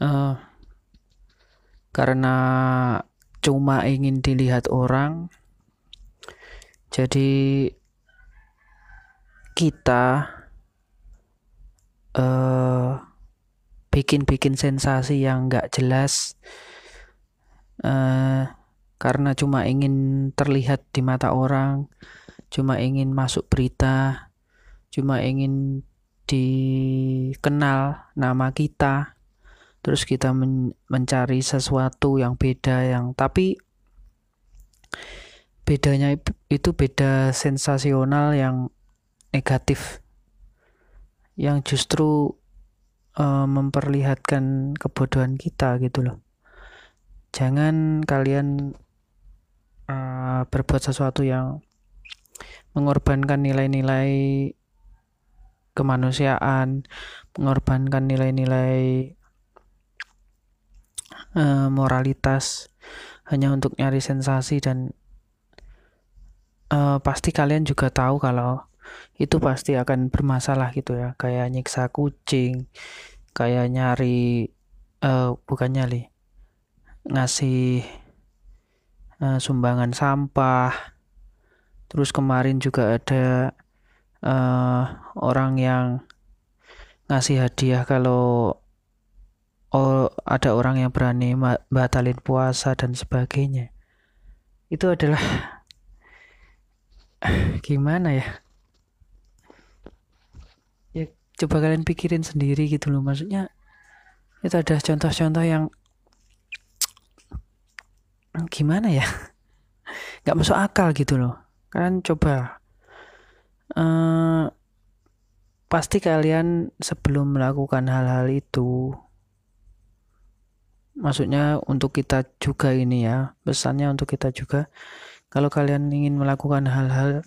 uh, karena cuma ingin dilihat orang jadi kita uh, bikin-bikin sensasi yang nggak jelas uh, karena cuma ingin terlihat di mata orang cuma ingin masuk berita cuma ingin dikenal nama kita terus kita men mencari sesuatu yang beda yang tapi bedanya itu beda sensasional yang negatif. Yang justru uh, memperlihatkan kebodohan kita gitu loh. Jangan kalian uh, berbuat sesuatu yang mengorbankan nilai-nilai kemanusiaan mengorbankan nilai-nilai uh, moralitas hanya untuk nyari sensasi dan uh, pasti kalian juga tahu kalau itu pasti akan bermasalah gitu ya. Kayak nyiksa kucing kayak nyari uh, bukan nyali ngasih uh, sumbangan sampah. Terus kemarin juga ada uh, orang yang ngasih hadiah kalau oh, ada orang yang berani batalin puasa dan sebagainya. Itu adalah gimana ya? Ya coba kalian pikirin sendiri gitu loh. Maksudnya itu ada contoh-contoh yang gimana ya? Nggak masuk akal gitu loh. Kalian coba uh, pasti kalian sebelum melakukan hal-hal itu maksudnya untuk kita juga ini ya pesannya untuk kita juga. Kalau kalian ingin melakukan hal-hal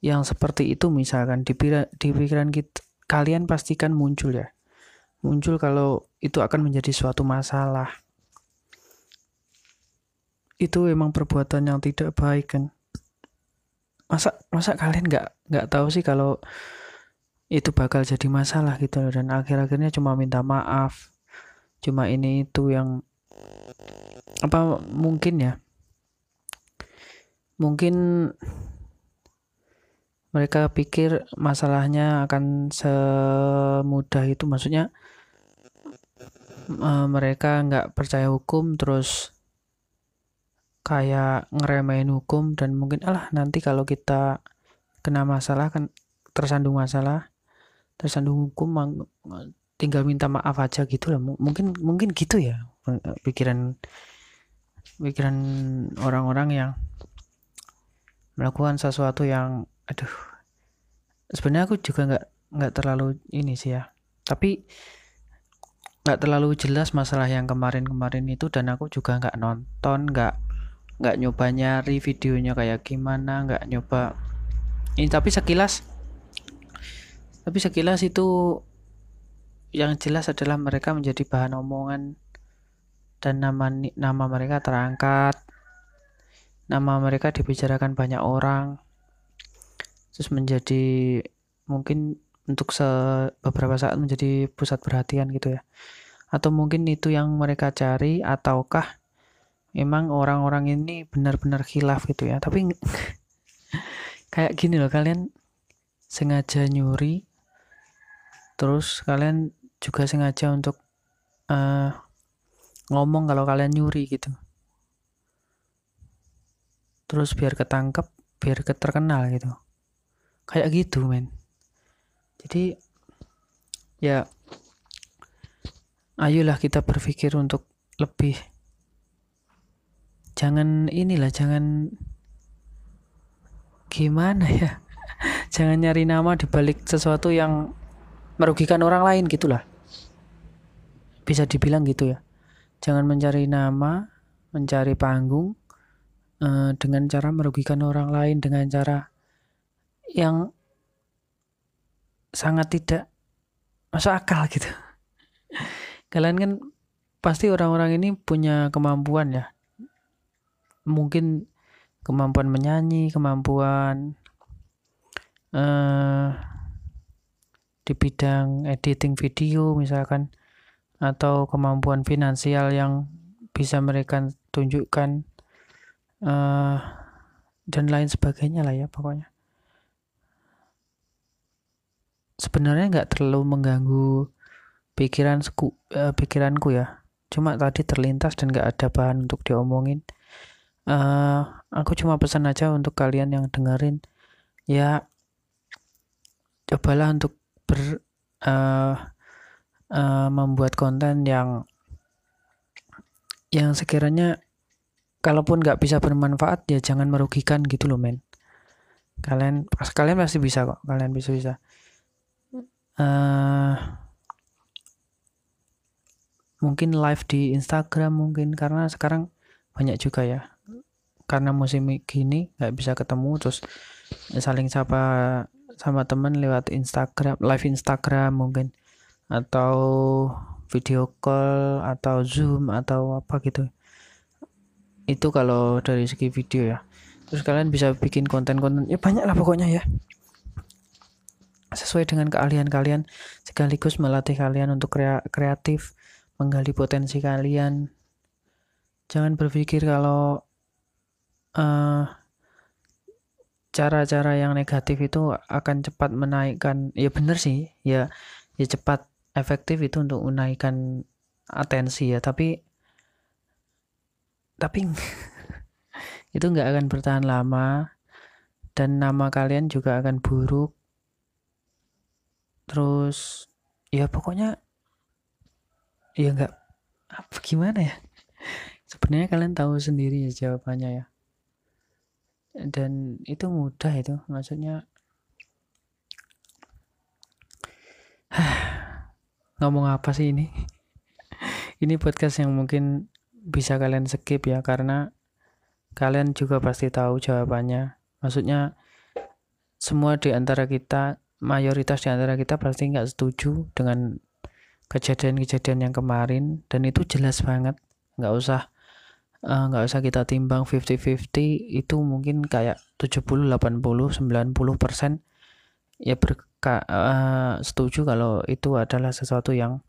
yang seperti itu misalkan di, di pikiran kita, kalian pastikan muncul ya. Muncul kalau itu akan menjadi suatu masalah. Itu emang perbuatan yang tidak baik kan? Masa masa kalian nggak nggak tahu sih kalau itu bakal jadi masalah gitu dan akhir-akhirnya cuma minta maaf cuma ini itu yang apa mungkin ya. Mungkin mereka pikir masalahnya akan semudah itu. Maksudnya uh, mereka nggak percaya hukum terus kayak ngeremehin hukum dan mungkin alah nanti kalau kita kena masalah kan tersandung masalah tersandung hukum tinggal minta maaf aja gitu lah mungkin mungkin gitu ya pikiran pikiran orang-orang yang melakukan sesuatu yang aduh sebenarnya aku juga nggak nggak terlalu ini sih ya. Tapi nggak terlalu jelas masalah yang kemarin-kemarin itu dan aku juga nggak nonton nggak nggak nyoba nyari videonya kayak gimana nggak nyoba. Ini tapi sekilas tapi sekilas itu yang jelas adalah mereka menjadi bahan omongan dan nama nama mereka terangkat. Nama mereka dibicarakan banyak orang. Terus menjadi mungkin untuk beberapa saat menjadi pusat perhatian gitu ya. Atau mungkin itu yang mereka cari ataukah memang orang-orang ini benar-benar khilaf gitu ya. Tapi kayak gini loh kalian sengaja nyuri terus kalian juga sengaja untuk uh, ngomong kalau kalian nyuri gitu. Terus biar ketangkep biar terkenal gitu. Kayak gitu men. Jadi ya ayolah kita berpikir untuk lebih jangan inilah jangan gimana ya? Jangan nyari nama dibalik sesuatu yang merugikan orang lain gitulah bisa dibilang gitu ya. Jangan mencari nama mencari panggung uh, dengan cara merugikan orang lain dengan cara yang sangat tidak masuk akal gitu. Kalian kan pasti orang-orang ini punya kemampuan ya. Mungkin kemampuan menyanyi kemampuan uh, di bidang editing video misalkan atau kemampuan finansial yang bisa mereka tunjukkan uh, dan lain sebagainya lah ya pokoknya. Sebenarnya nggak terlalu mengganggu pikiran uh, pikiranku ya. Cuma tadi terlintas dan nggak ada bahan untuk diomongin. Uh, aku cuma pesan aja untuk kalian yang dengerin. Ya cobalah untuk ber uh, uh, membuat konten yang yang sekiranya kalaupun nggak bisa bermanfaat ya jangan merugikan gitu loh men. Kalian kalian pasti bisa kok kalian bisa bisa. Uh, mungkin live di Instagram mungkin karena sekarang banyak juga ya. Karena musim gini nggak bisa ketemu terus saling sapa sama temen lewat Instagram live Instagram mungkin atau video call atau zoom atau apa gitu. Itu kalau dari segi video ya. Terus kalian bisa bikin konten-konten. Ya banyak lah pokoknya ya. Sesuai dengan keahlian kalian. Sekaligus melatih kalian untuk kreatif menggali potensi kalian. Jangan berpikir kalau eh, cara-cara yang negatif itu akan cepat menaikkan. Ya bener sih. Ya ya cepat efektif itu untuk menaikkan atensi ya tapi tapi itu nggak akan bertahan lama dan nama kalian juga akan buruk. Terus ya pokoknya ya nggak apa gimana ya? Sebenarnya kalian tahu sendiri ya jawabannya ya. Dan itu mudah itu maksudnya ngomong apa sih ini? Ini podcast yang mungkin bisa kalian skip ya karena kalian juga pasti tahu jawabannya. Maksudnya semua di antara kita mayoritas di antara kita pasti nggak setuju dengan kejadian-kejadian yang kemarin dan itu jelas banget. Nggak usah Eh, nggak uh, usah kita timbang 50-50 itu mungkin kayak 70 80 90 persen ya berka uh, setuju kalau itu adalah sesuatu yang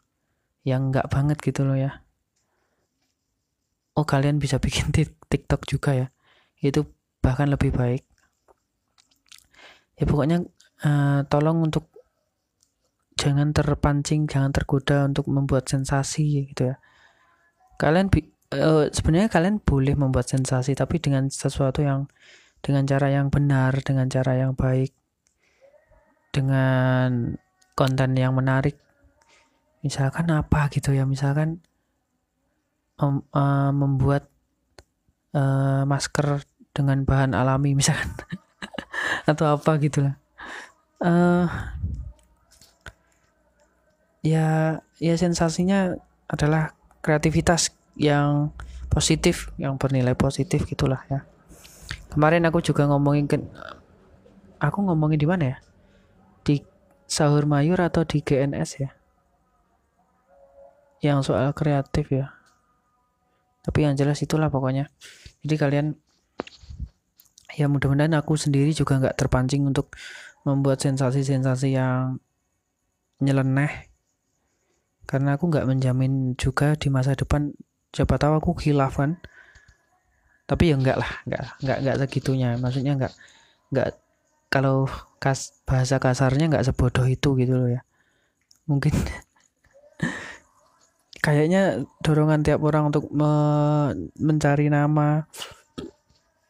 yang nggak banget gitu loh ya. Oh kalian bisa bikin TikTok juga ya? Itu bahkan lebih baik. Ya pokoknya uh, tolong untuk jangan terpancing jangan tergoda untuk membuat sensasi gitu ya. Kalian uh, sebenarnya kalian boleh membuat sensasi tapi dengan sesuatu yang dengan cara yang benar dengan cara yang baik dengan konten yang menarik. Misalkan apa gitu ya misalkan um, uh, membuat uh, masker dengan bahan alami misalkan atau apa gitulah. Uh, ya ya sensasinya adalah kreativitas yang positif yang bernilai positif gitulah ya. Kemarin aku juga ngomongin ke aku ngomongin di mana ya di sahur mayur atau di GNS ya? Yang soal kreatif ya. Tapi yang jelas itulah pokoknya. Jadi kalian ya mudah-mudahan aku sendiri juga nggak terpancing untuk membuat sensasi-sensasi yang nyeleneh. Karena aku nggak menjamin juga di masa depan siapa tahu aku khilaf kan. Tapi ya enggak lah enggak enggak enggak segitunya. Maksudnya enggak enggak kalau kas bahasa kasarnya enggak sebodoh itu gitu loh ya. Mungkin kayaknya dorongan tiap orang untuk me mencari nama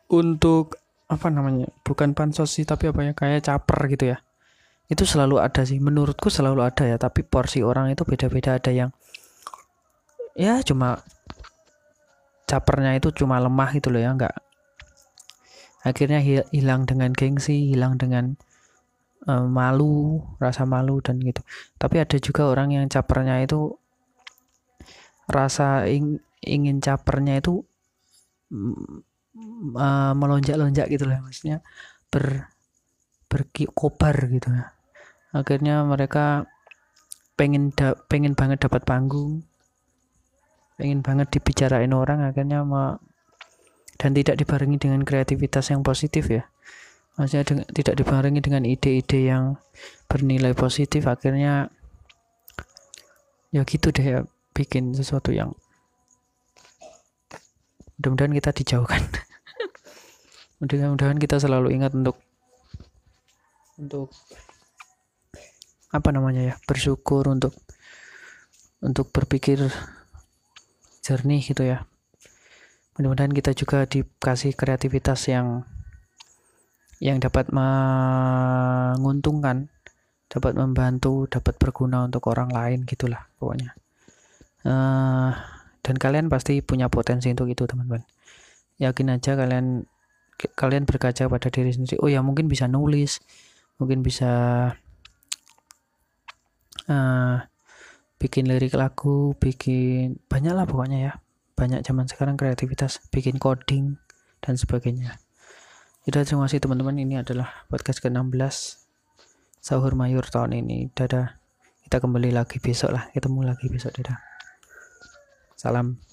untuk apa namanya bukan pansos sih tapi apa ya kayak caper gitu ya. Itu selalu ada sih menurutku selalu ada ya tapi porsi orang itu beda-beda. Ada yang ya cuma capernya itu cuma lemah gitu loh ya nggak akhirnya hilang dengan gengsi hilang dengan uh, malu rasa malu dan gitu. Tapi ada juga orang yang capernya itu rasa ing, ingin capernya itu uh, melonjak-lonjak gitu loh maksudnya ber berkobar gitu ya. Akhirnya mereka pengen da, pengen banget dapat panggung pengen banget dibicarain orang akhirnya dan tidak dibarengi dengan kreativitas yang positif ya. Maksudnya dengan, tidak dibarengi dengan ide-ide yang bernilai positif akhirnya ya gitu deh ya bikin sesuatu yang mudah-mudahan kita dijauhkan. Mudah-mudahan kita selalu ingat untuk untuk apa namanya ya bersyukur untuk untuk berpikir jernih gitu ya mudah-mudahan kita juga dikasih kreativitas yang yang dapat menguntungkan dapat membantu dapat berguna untuk orang lain gitulah pokoknya. Uh, dan kalian pasti punya potensi untuk itu teman-teman. Yakin aja kalian kalian berkaca pada diri sendiri. Oh ya mungkin bisa nulis mungkin bisa uh, bikin lirik lagu bikin banyak lah pokoknya ya banyak zaman sekarang kreativitas bikin coding dan sebagainya. Sudah terima kasih teman-teman ini adalah podcast ke-16. Sahur mayur tahun ini. Dadah. Kita kembali lagi besok lah. Ketemu lagi besok. Dadah. Salam